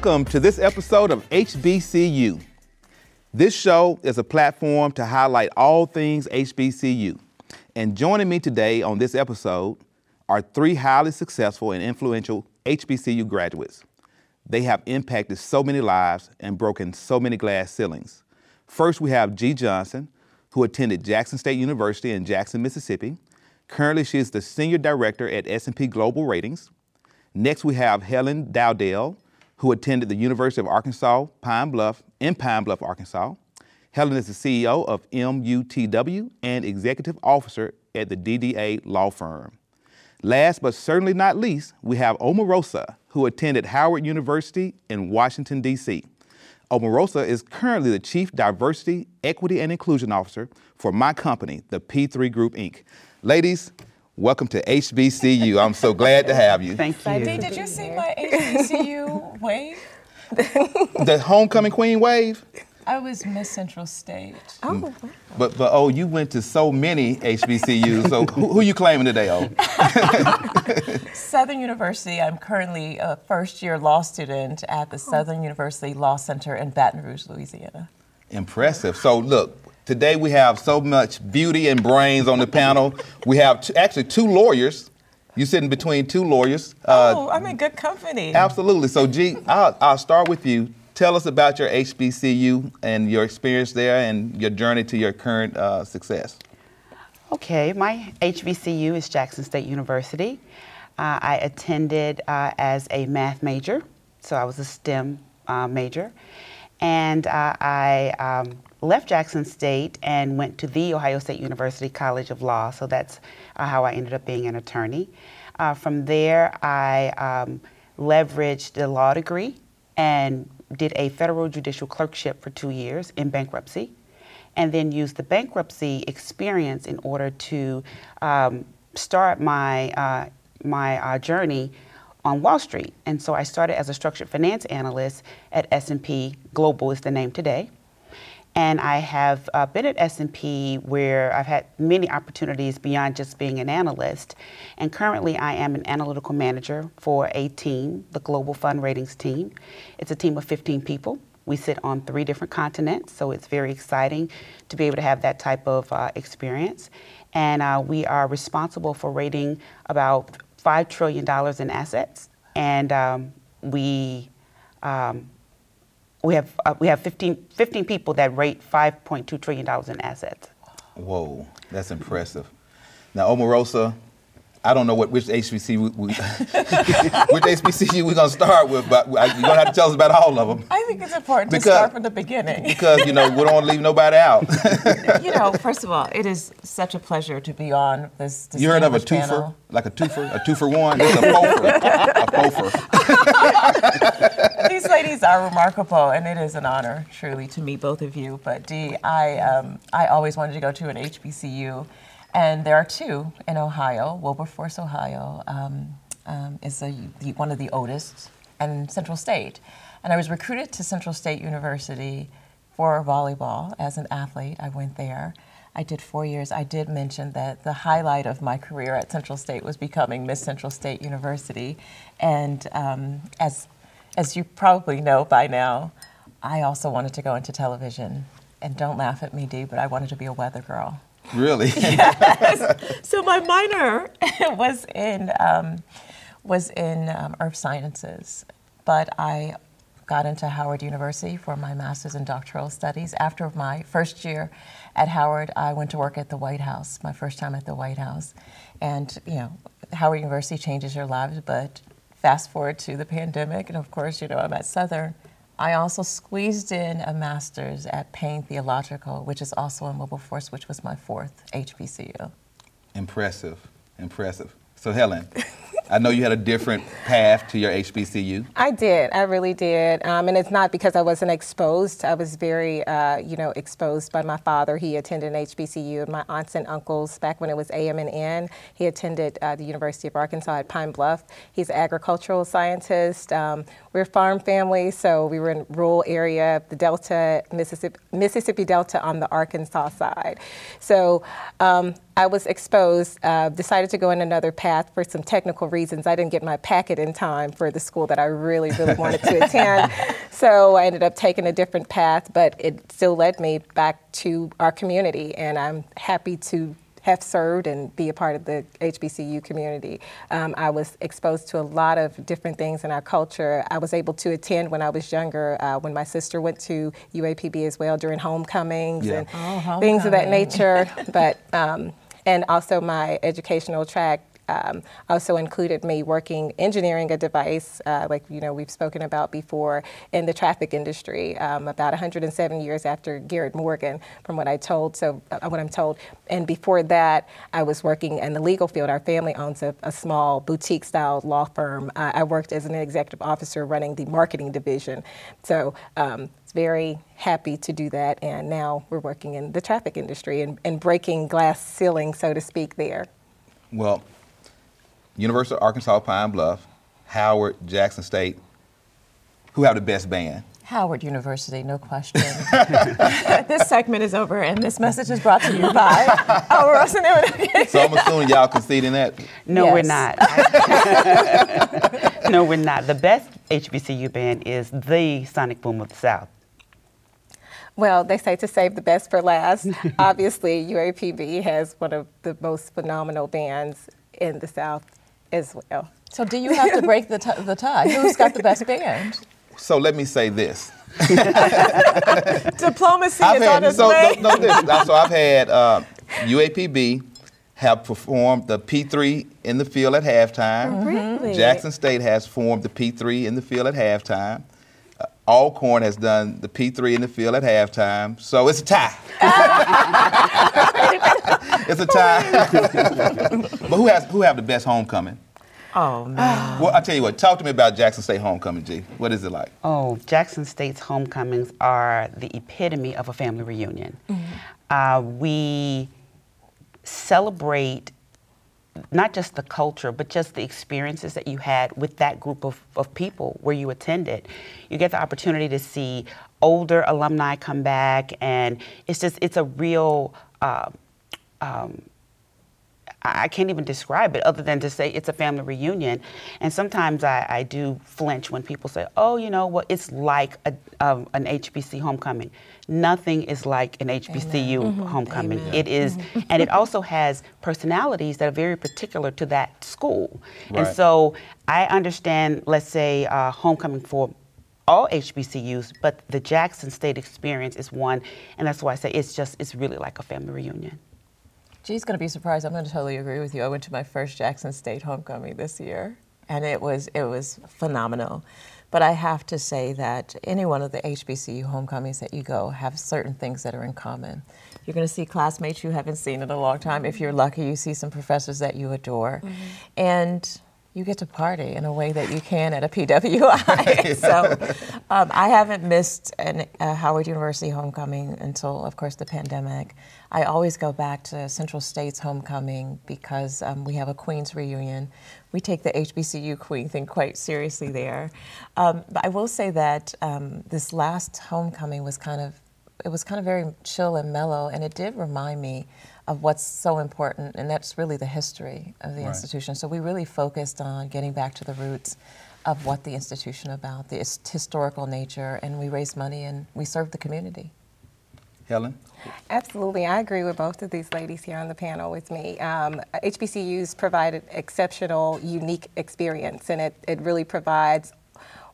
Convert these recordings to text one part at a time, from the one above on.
Welcome to this episode of HBCU. This show is a platform to highlight all things HBCU. And joining me today on this episode are three highly successful and influential HBCU graduates. They have impacted so many lives and broken so many glass ceilings. First, we have Gee Johnson, who attended Jackson State University in Jackson, Mississippi. Currently, she is the Senior Director at S&P Global Ratings. Next, we have Helen Dowdell, who attended the University of Arkansas Pine Bluff in Pine Bluff, Arkansas. Helen is the CEO of MUTW and Executive Officer at the DDA Law Firm. Last but certainly not least, we have Omarosa, who attended Howard University in Washington, D.C. Omarosa is currently the Chief Diversity, Equity, and Inclusion Officer for my company, the P3 Group, Inc. Ladies, Welcome to HBCU. I'm so glad to have you. Thank you. Dee, did you see my HBCU wave? The homecoming queen wave. I was Miss Central State. Oh, mm. wow. But but oh, you went to so many HBCUs. So who, who you claiming today? Oh, Southern University. I'm currently a first year law student at the oh. Southern University Law Center in Baton Rouge, Louisiana. impressive. So look, today we have so much beauty and brains on the panel. We have t- actually two lawyers. You sitting between two lawyers. Uh, oh, I'm in good company. Absolutely. So, Gee, I'll, I'll start with you. Tell us about your HBCU and your experience there and your journey to your current uh, success. Okay, my HBCU is Jackson State University. Uh, I attended uh, as a math major, so I was a STEM uh, major. And uh, I um, left Jackson State and went to the Ohio State University College of Law, so that's uh, how I ended up being an attorney. Uh, from there, I um, leveraged the law degree and did a federal judicial clerkship for two years in bankruptcy and then used the bankruptcy experience in order to um, start my uh, my uh, journey on Wall Street. And so I started as a structured finance analyst at S&P Global is the name today. And I have uh, been at S&P where I've had many opportunities beyond just being an analyst. And currently I am an analytical manager for a team, the Global Fund Ratings team. It's a team of 15 people. We sit on three different continents, so it's very exciting to be able to have that type of uh, experience. And uh, we are responsible for rating about $5 trillion in assets. And um, we, um, we have, uh, we have 15, 15 people that rate $5.2 trillion in assets. Whoa, that's impressive. Now, Omarosa, I don't know what which HBCU we, we which HBCU we're gonna start with, but you're gonna have to tell us about all of them I think it's important Because- to start from the beginning. because you know we don't want to leave nobody out. you know, first of all, it is such a pleasure to be on this. you heard of a distinguished twofer, panel. like a twofer, a two for one? It's a fofer, a fofer. These ladies are remarkable, and it is an honor, truly, to meet both of you. But Dee, I, um, I always wanted to go to an HBCU, and there are two in Ohio. Wilberforce, Ohio, um, um, is a, the, one of the oldest, and Central State. And I was recruited to Central State University for volleyball as an athlete. I went there. I did four years. I did mention that the highlight of my career at Central State was becoming Miss Central State University. And um, as, as you probably know by now, I also wanted to go into television. And don't laugh at me, Dee, but I wanted to be a weather girl. Really? yes. So my minor was in um, was in um, earth sciences, but I got into Howard University for my master's in doctoral studies. After my first year at Howard, I went to work at the White House. My first time at the White House, and you know, Howard University changes your lives. But fast forward to the pandemic, and of course, you know, I'm at Southern. I also squeezed in a master's at Payne Theological, which is also in Wilberforce, which was my fourth HBCU. Impressive, impressive. So Helen, I know you had a different path to your HBCU. I did. I really did. Um, and it's not because I wasn't exposed. I was very, uh, you know, exposed by my father. He attended an HBCU. My aunts and uncles, back when it was AM and N, he attended uh, the University of Arkansas at Pine Bluff. He's an agricultural scientist. Um, we're a farm family, so we were in rural area, the Delta, Mississippi, Mississippi Delta on the Arkansas side. So um, I was exposed, uh, decided to go in another path for some technical reasons. I didn't get my packet in time for the school that I really, really wanted to attend. So I ended up taking a different path, but it still led me back to our community, and I'm happy to have served and be a part of the HBCU community. Um, I was exposed to a lot of different things in our culture. I was able to attend when I was younger, uh, when my sister went to UAPB as well during homecomings Yeah. and Oh, things of that nature. but um, and also my educational track um, also included me working engineering a device, uh, like you know we've spoken about before, in the traffic industry. Um, about 107 years after Garrett Morgan, from what I told, so uh, what I'm told. And before that, I was working in the legal field. Our family owns a, a small boutique-style law firm. Uh, I worked as an executive officer running the marketing division. So. Um, very happy to do that, and now we're working in the traffic industry and, and breaking glass ceiling, so to speak, there. Well, University of Arkansas Pine Bluff, Howard, Jackson State, who have the best band? Howard University, no question. this segment is over, and this message is brought to you by Howard Rosen So I'm assuming y'all conceding that. No, we're not. no, we're not. The best HBCU band is the Sonic Boom of the South. Well, they say to save the best for last. Obviously, UAPB has one of the most phenomenal bands in the South as well. So, do you have to break the, t- the tie? Who's got the best band? So let me say this. Diplomacy I've is on had its so, way. no, no, this, so I've had uh, UAPB have performed the P3 in the field at halftime. Really? Jackson State has formed the P3 in the field at halftime. Uh, Alcorn has done the P3 in the field at halftime. So it's a tie. it's a tie. but who has who have the best homecoming? Oh, man. Well, I tell you what. Talk to me about Jackson State homecoming, Gee. What is it like? Oh, Jackson State's homecomings are the epitome of a family reunion. Uh, we celebrate not just the culture, but just the experiences that you had with that group of, of people where you attended. You get the opportunity to see older alumni come back, and it's just, it's a real, uh, um, I I can't even describe it other than to say it's a family reunion. And sometimes I, I do flinch when people say, oh, you know what, it's like a, um, an HBC homecoming. Nothing is like an HBCU homecoming. It is- and it also has personalities that are very particular to that school. And so I understand, let's say, uh, homecoming for all HBCUs, but the Jackson State experience is one, and that's why I say it's just, it's really like a family reunion. Gee's going to be surprised. I'm going to totally agree with you. I went to my first Jackson State homecoming this year, and it was it was phenomenal. But I have to say that any one of the HBCU homecomings that you go have certain things that are in common. You're going to see classmates you haven't seen in a long time. If you're lucky, you see some professors that you adore, mm-hmm. and you get to party in a way that you can at a PWI. so um, I haven't missed an, a Howard University homecoming until, of course, the pandemic. I always go back to Central State's homecoming because um, we have a Queen's reunion. We take the HBCU Queen thing quite seriously there. Um, but I will say that um, this last homecoming was kind of it was kind of very chill and mellow, and it did remind me of what's so important, and that's really the history of the Right. institution. So we really focused on getting back to the roots of what the institution about, the historical nature, and we raised money and we served the community. Helen? Absolutely, I agree with both of these ladies here on the panel with me. Um, HBCUs provide an exceptional, unique experience, and it, it really provides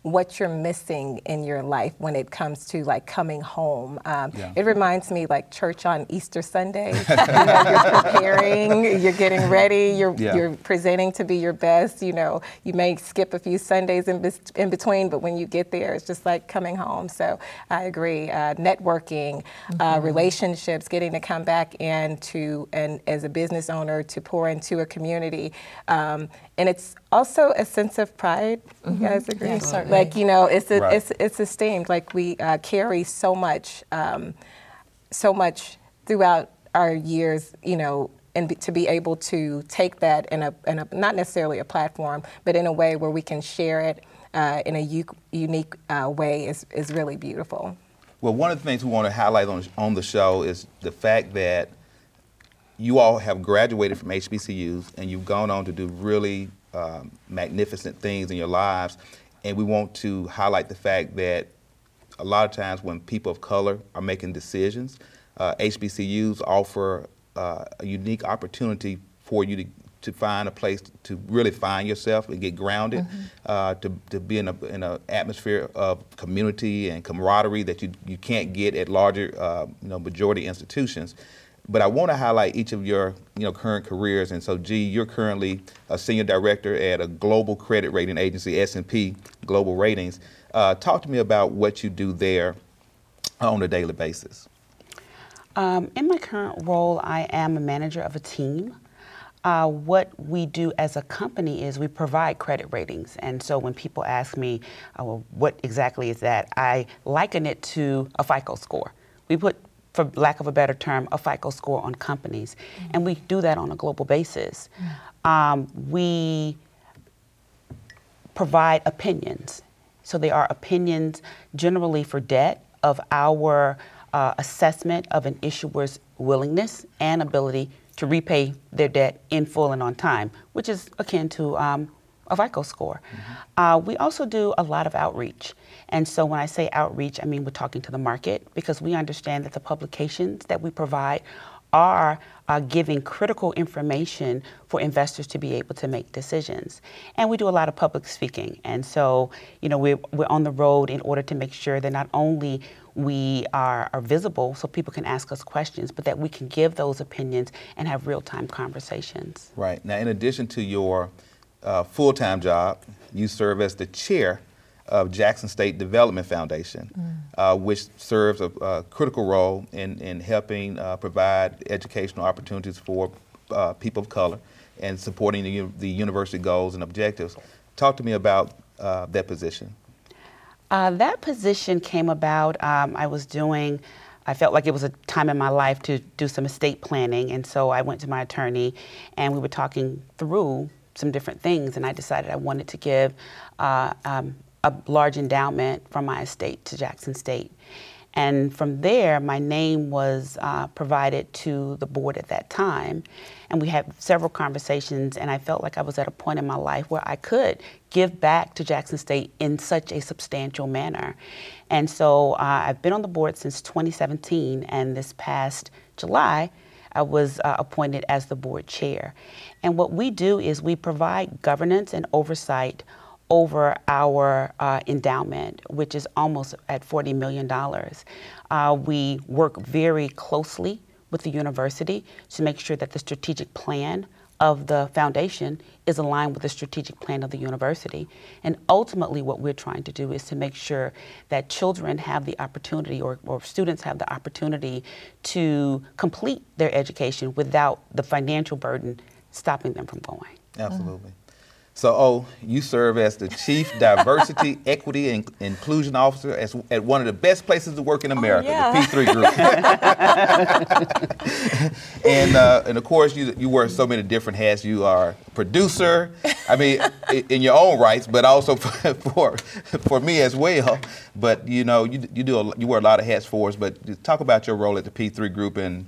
what you're missing in your life when it comes to like coming home. Um, Yeah. It reminds me like church on Easter Sunday. you know, you're preparing, you're getting ready, you're Yeah. you're presenting to be your best. You know, you may skip a few Sundays in, bes- in between, but when you get there, it's just like coming home. So I agree. Uh, networking, uh, relationships, getting to come back into and as a business owner to pour into a community, um, and it's also a sense of pride. You guys agree? Yeah. Like you know, it's a, Right. it's it's esteemed. Like we uh, carry so much. Um, so much throughout our years, you know, and be, to be able to take that in a, in a, not necessarily a platform, but in a way where we can share it uh, in a u- unique uh, way is, is really beautiful. Well, one of the things we want to highlight on, on the show is the fact that you all have graduated from HBCUs and you've gone on to do really um, magnificent things in your lives. And we want to highlight the fact that a lot of times when people of color are making decisions, uh, HBCUs offer uh, a unique opportunity for you to, to find a place to really find yourself and get grounded, mm-hmm. uh, to, to be in an in a atmosphere of community and camaraderie that you, you can't get at larger uh, you know, majority institutions. But I want to highlight each of your you know, current careers. And so, Gee, you're currently a senior director at a global credit rating agency, S&P Global Ratings. Uh, talk to me about what you do there on a daily basis. Um, in my current role, I am a manager of a team. Uh, what we do as a company is we provide credit ratings. And so when people ask me, uh, well, what exactly is that? I liken it to a FICO score. We put, for lack of a better term, a FICO score on companies. Mm-hmm. And we do that on a global basis. Mm-hmm. Um, we provide opinions. So they are opinions generally for debt of our uh, assessment of an issuer's willingness and ability to repay their debt in full and on time, which is akin to um, a FICO score. Mm-hmm. Uh, we also do a lot of outreach. And so when I say outreach, I mean we're talking to the market because we understand that the publications that we provide are uh, giving critical information for investors to be able to make decisions. And we do a lot of public speaking. And so, you know, we're, we're on the road in order to make sure that not only we are, are visible so people can ask us questions, but that we can give those opinions and have real time conversations. Right. Now, in addition to your uh, full time job, you serve as the chair of Jackson State Development Foundation, mm. uh, which serves a, a, critical role in, in helping uh, provide educational opportunities for uh, people of color and supporting the, the university goals and objectives. Talk to me about uh, that position. Uh, that position came about. Um, I was doing, I felt like it was a time in my life to do some estate planning, and so I went to my attorney, and we were talking through some different things, and I decided I wanted to give uh, um, a large endowment from my estate to Jackson State. And from there, my name was uh, provided to the board at that time. And we had several conversations, and I felt like I was at a point in my life where I could give back to Jackson State in such a substantial manner. And so uh, I've been on the board since 2017, and this past July, I was uh, appointed as the board chair. And what we do is we provide governance and oversight over our uh, endowment, which is almost at $40 million. Uh, we work very closely with the university to make sure that the strategic plan of the foundation is aligned with the strategic plan of the university. And ultimately, what we're trying to do is to make sure that children have the opportunity or, or students have the opportunity to complete their education without the financial burden stopping them from going. Absolutely. So, oh, you serve as the Chief Diversity, Equity, and Inclusion Officer as, at one of the best places to work in oh, America, oh, yeah. the P3 Group. and, uh, and of course, you, you wear so many different hats. You are producer, I mean, in your own rights, but also for, for, for me as well. But, you know, you, you, do a, you wear a lot of hats for us. But talk about your role at the P3 Group and.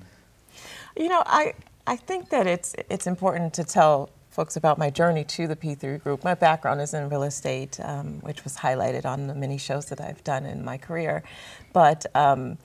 You know, I, I think that it's, it's important to tell folks about my journey to the P3 Group. My background is in real estate, um, which was highlighted on the many shows that I've done in my career. But um,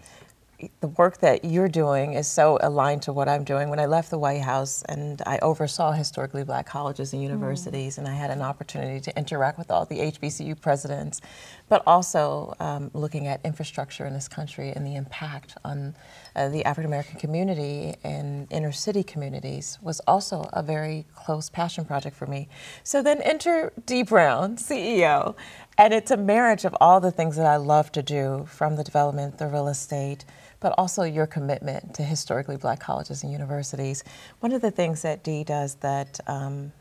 the work that you're doing is so aligned to what I'm doing. When I left the White House and I oversaw historically black colleges and universities, mm. and I had an opportunity to interact with all the HBCU presidents, but also um, looking at infrastructure in this country and the impact on uh, the African American community and inner city communities was also a very close passion project for me. So then enter Dee Brown, CEO, and it's a marriage of all the things that I love to do from the development, the real estate, but also your commitment to historically black colleges and universities. One of the things that Dee does that um,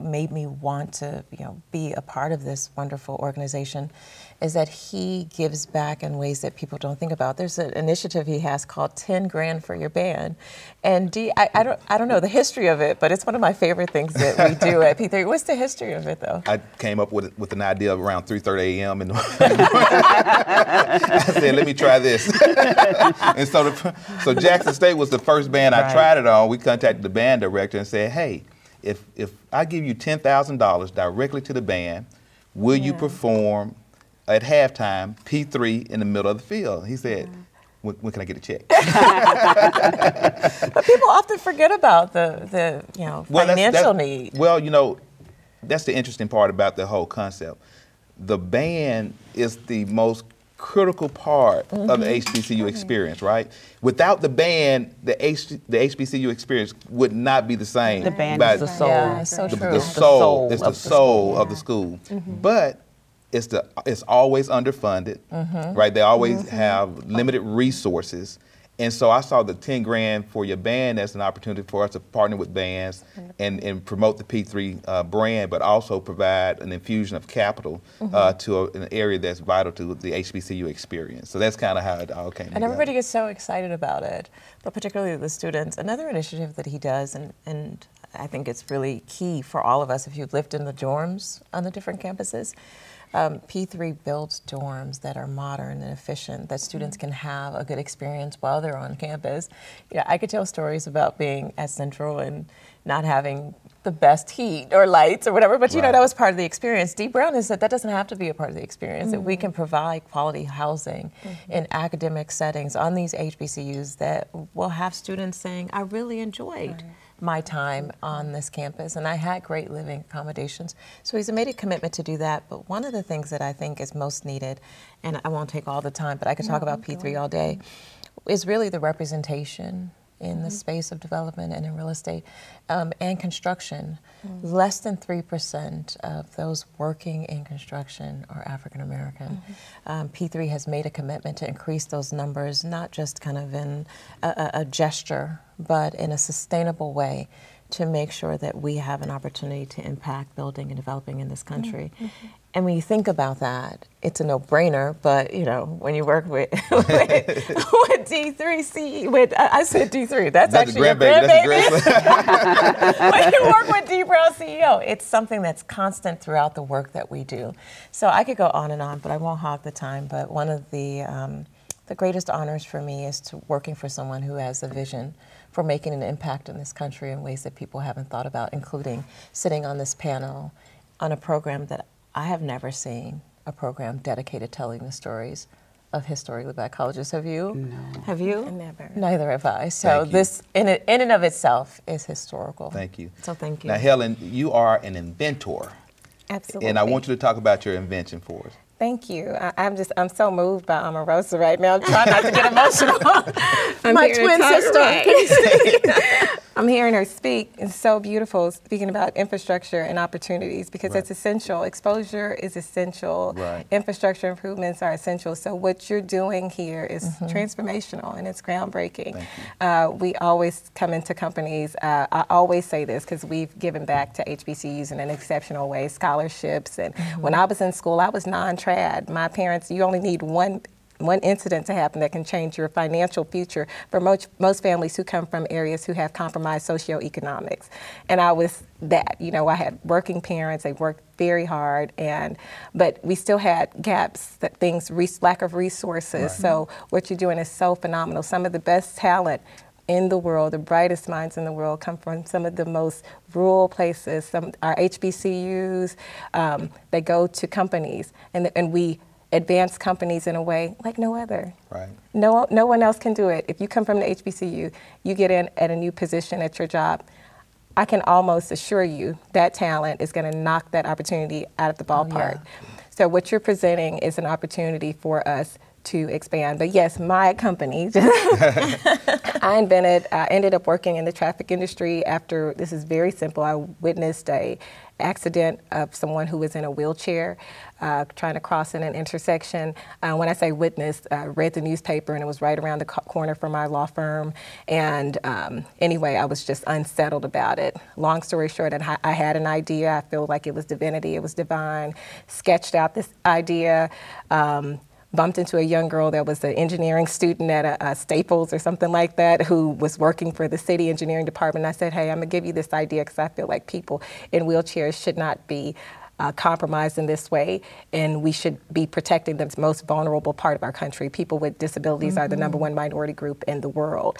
made me want to, you know, be a part of this wonderful organization is that he gives back in ways that people don't think about. There's an initiative he has called 10 Grand for Your Band. And Dee, I, I, don't, I don't know the history of it, but it's one of my favorite things that we do at P3. What's the history of it, though? I came up with, with an idea around 3.30 a.m. And I said, let me try this. and so, the, so Jackson State was the first band I tried it on. We contacted the band director and said, hey, if, if I give you $10,000 directly to the band, will you perform at halftime P3 in the middle of the field? He said, when, when can I get a check? But people often forget about the, the you know, that's- financial that- need. Well, you know, that's the interesting part about the whole concept. The band is the most critical part of Mm-hmm. the HBCU experience, right? Without the band, the H, the HBCU experience would not be the same. The band is the soul. Yeah, so the, true. the The soul, soul it's of the the soul school. of the school. But it's the it's always underfunded, right? They always have limited resources. And so I saw the 10 grand for your band as an opportunity for us to partner with bands and, and promote the P3 uh, brand, but also provide an infusion of capital uh, to a, an area that's vital to the HBCU experience. So that's kind of how it all came And together. everybody gets so excited about it, but particularly the students. Another initiative that he does, and, and I think it's really key for all of us if you've lived in the dorms on the different campuses. Um, P3 builds dorms that are modern and efficient, that students mm-hmm. can have a good experience while they're on campus. Yeah, I could tell stories about being at Central and not having the best heat or lights or whatever, but you know, that was part of the experience. Dee Brown has said that doesn't have to be a part of the experience, that we mm-hmm. can provide quality housing mm-hmm. in academic settings on these HBCUs that will have students saying, I really enjoyed my time on this campus and I had great living accommodations. So he's made a commitment to do that. But one of the things that I think is most needed, and I won't take all the time, but I could talk about P3 all day, is really the representation in the space of development and in real estate um, and construction. Less than 3% of those working in construction are African American. Um, P3 has made a commitment to increase those numbers, not just kind of in a, a, a gesture, but in a sustainable way to make sure that we have an opportunity to impact building and developing in this country. And when you think about that, it's a no-brainer. But you know, when you work with with, with D3C, with I I said D3, that's, That's actually your grandbaby. That's grandbaby. when you work with Dee Brown CEO, it's something that's constant throughout the work that we do. So I could go on and on, but I won't hog the time. But one of the um, the greatest honors for me is to working for someone who has a vision for making an impact in this country in ways that people haven't thought about, including sitting on this panel on a program that I have never seen a program dedicated to telling the stories of historically black colleges. Have you? No. Have you? Never. Neither have I. So Thank this, in, in and of itself, is historical. Thank you. So thank you. Now, Helen, you are an inventor. Absolutely. And I want you to talk about your invention for us. Thank you. I, I'm just I'm so moved by Omarosa right now. I'm trying not to get emotional. I'm My hearing twin her sister. right. I'm hearing her speak. It's so beautiful speaking about infrastructure and opportunities because Right. it's essential. Exposure is essential. Right. Infrastructure improvements are essential. So what you're doing here is transformational and it's groundbreaking. Uh, we always come into companies. Uh, I always say this because we've given back to HBCUs in an exceptional way, scholarships. And when I was in school, I was My parents, you only need one one incident to happen that can change your financial future for most, most families who come from areas who have compromised socioeconomics. And I was that. You know, I had working parents, they worked very hard, and but we still had gaps, that things, lack of resources. So what you're doing is so phenomenal. Some of the best talent in the world, the brightest minds in the world, come from some of the most rural places. Some our HBCUs, um, they go to companies, and and we advance companies in a way like no other. Right. No, no one else can do it. If you come from the HBCU, you get in at a new position at your job. I can almost assure you that talent is going to knock that opportunity out of the ballpark. So what you're presenting is an opportunity for us to expand. But yes, my company, I invented, I ended up working in the traffic industry after, this is very simple, I witnessed a accident of someone who was in a wheelchair uh, trying to cross in an intersection. Uh, when I say witness, I read the newspaper and it was right around the co- corner from my law firm. And um, anyway, I was just unsettled about it. Long story short, I had an idea. I feel like it was divinity, it was divine. Sketched out this idea. Um, bumped into a young girl that was an engineering student at a, a, Staples or something like that who was working for the city engineering department. I said, hey, I'm going to give you this idea because I feel like people in wheelchairs should not be uh, compromised in this way, and we should be protecting the most vulnerable part of our country. People with disabilities mm-hmm. are the number mm-hmm. one minority group in the world.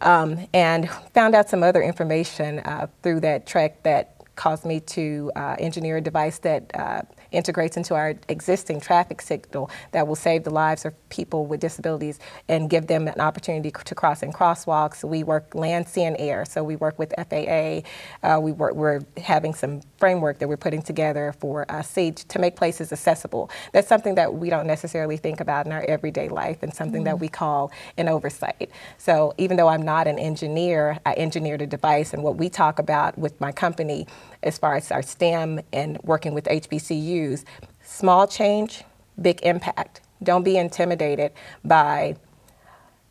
Um, and found out some other information uh, through that trek that caused me to uh, engineer a device that uh, integrates into our existing traffic signal that will save the lives of people with disabilities and give them an opportunity to cross in crosswalks. We work land, sea, and air. So we work with FAA. Uh, we work, we're having some framework that we're putting together for uh, SEED to make places accessible. That's something that we don't necessarily think about in our everyday life and something mm-hmm. that we call an oversight. So even though I'm not an engineer, I engineered a device, and what we talk about with my company as far as our STEM and working with HBCUs, small change, big impact. Don't be intimidated by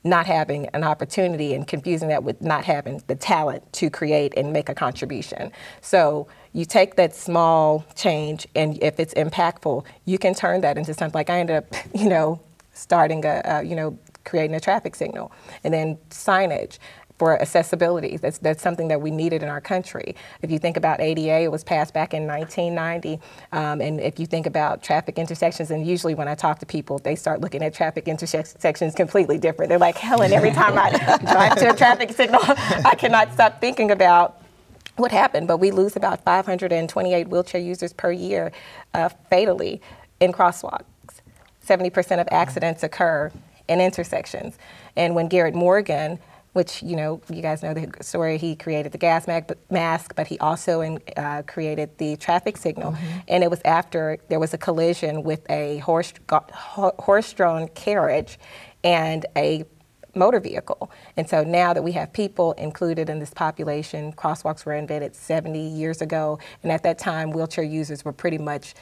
not having an opportunity and confusing that with not having the talent to create and make a contribution. So you take that small change and if it's impactful, you can turn that into something like I ended up, you know, starting a, you know, creating a traffic signal and then signage for accessibility. That's, that's something that we needed in our country. If you think about ADA, it was passed back in 1990. Um, and if you think about traffic intersections, and usually when I talk to people, they start looking at traffic intersections completely different. They're like, Helen, every time I drive to a traffic signal, I cannot stop thinking about what happened. But we lose about 528 wheelchair users per year uh, fatally in crosswalks. 70% of accidents occur in intersections. And when Garrett Morgan which you know you guys know the story. He created the gas mask, but he also in, uh, created the traffic signal. Mm-hmm. And it was after there was a collision with a horse horse-drawn carriage and a motor vehicle. And so now that we have people included in this population, crosswalks were invented 70 years ago, and at that time, wheelchair users were pretty much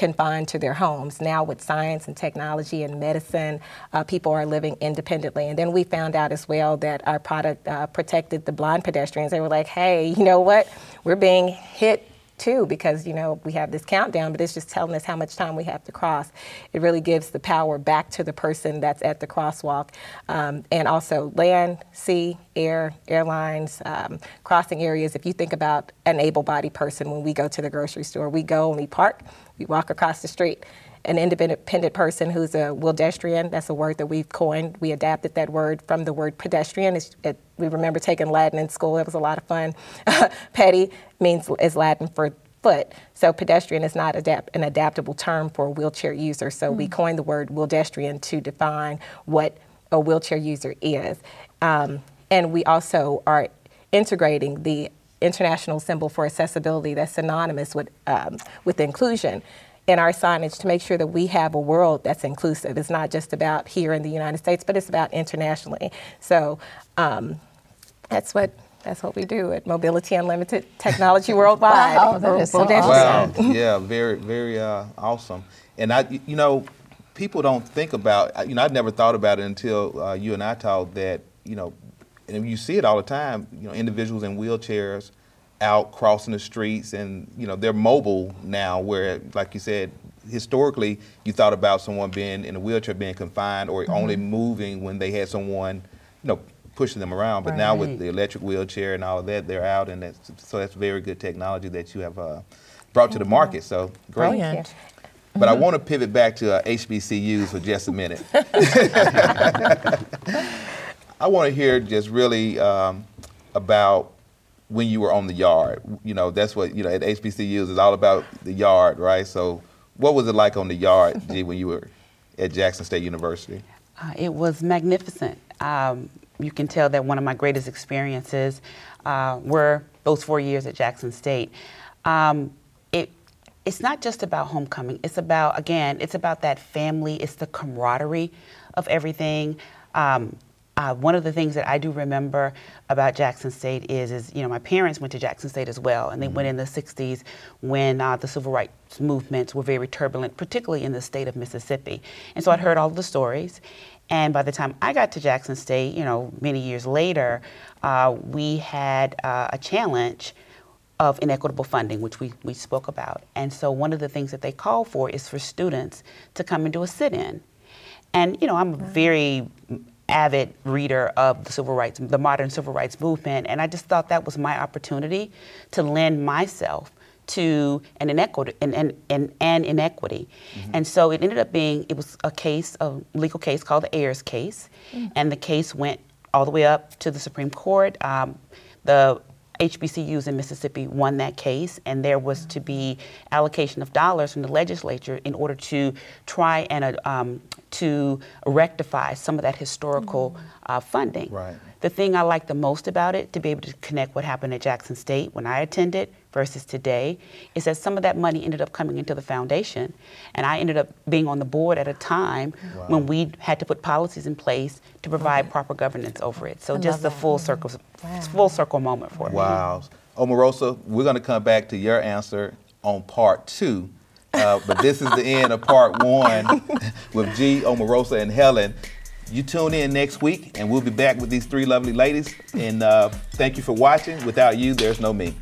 confined to their homes. Now, with science and technology and medicine, uh, people are living independently. And then we found out as well that our product uh, protected the blind pedestrians. They were like, hey, you know what? We're being hit too because you know we have this countdown but it's just telling us how much time we have to cross. It really gives the power back to the person that's at the crosswalk. Um, and also land sea air airlines um, crossing areas. If you think about an able-bodied person when we go to the grocery store we go and we park we walk across the street an independent person who's a wildestrian. That's a word that we've coined. We adapted that word from the word pedestrian. It, we remember taking Latin in school. It was a lot of fun. Petty means is Latin for foot. So pedestrian is not adapt, an adaptable term for a wheelchair user. So mm-hmm. we coined the word wildestrian to define what a wheelchair user is. Um, and we also are integrating the international symbol for accessibility that's synonymous with, um, with inclusion in our signage to make sure that we have a world that's inclusive. It's not just about here in the United States, but it's about internationally. So um, that's what that's what we do at Mobility Unlimited Technology Worldwide. wow, that is so awesome. Wow, yeah, very, very uh, awesome. And I, you know, people don't think about. You know, I'd never thought about it until uh, you and I talked that. You know, and you see it all the time. You know, individuals in wheelchairs out crossing the streets and you know they're mobile now where like you said historically you thought about someone being in a wheelchair being confined or mm-hmm. only moving when they had someone you know pushing them around but right. now with the electric wheelchair and all of that they're out and that's, so that's very good technology that you have uh, brought to the market so great Brilliant. But mm-hmm. I want to pivot back to uh, HBCUs for just a minute. I want to hear just really um, about when you were on the yard. You know, that's what, you know, at HBCUs, it's all about the yard, right? So what was it like on the yard, Gee, when you were at Jackson State University? Uh, it was magnificent. Um, you can tell that one of my greatest experiences uh, were those four years at Jackson State. Um, it, it's not just about homecoming. It's about again, it's about that family. It's the camaraderie of everything. Um, uh, one of the things that I do remember about Jackson State is, is you know, my parents went to Jackson State as well, and they mm-hmm. went in the '60s when uh, the civil rights movements were very turbulent, particularly in the state of Mississippi. And so I'd heard all the stories. And by the time I got to Jackson State, you know, many years later, uh, we had uh, a challenge of inequitable funding, which we, we spoke about. And so one of the things that they call for is for students to come and do a sit-in. And you know, I'm a very avid reader of the civil rights, the modern civil rights movement, and I just thought that was my opportunity to lend myself to an inequity an, an, an, an inequity. Mm-hmm. And so it ended up being it was a case, a legal case called the Ayers case, mm-hmm. and the case went all the way up to the Supreme Court. Um, the HBCUs in Mississippi won that case, and there was to be allocation of dollars from the legislature in order to try and uh, um, to rectify some of that historical mm-hmm. uh, funding. Right. The thing I like the most about it, to be able to connect what happened at Jackson State when I attended versus today, is that some of that money ended up coming into the foundation, and I ended up being on the board at a time wow. when we had to put policies in place to provide okay. proper governance over it. So I just a full circle, wow. full circle moment for wow. me. Wow, Omarosa, we're going to come back to your answer on part two. Uh, but this is the end of part one with Gee, Omarosa, and Helen. You tune in next week, and we'll be back with these three lovely ladies. And uh, thank you for watching. Without you, there's no me.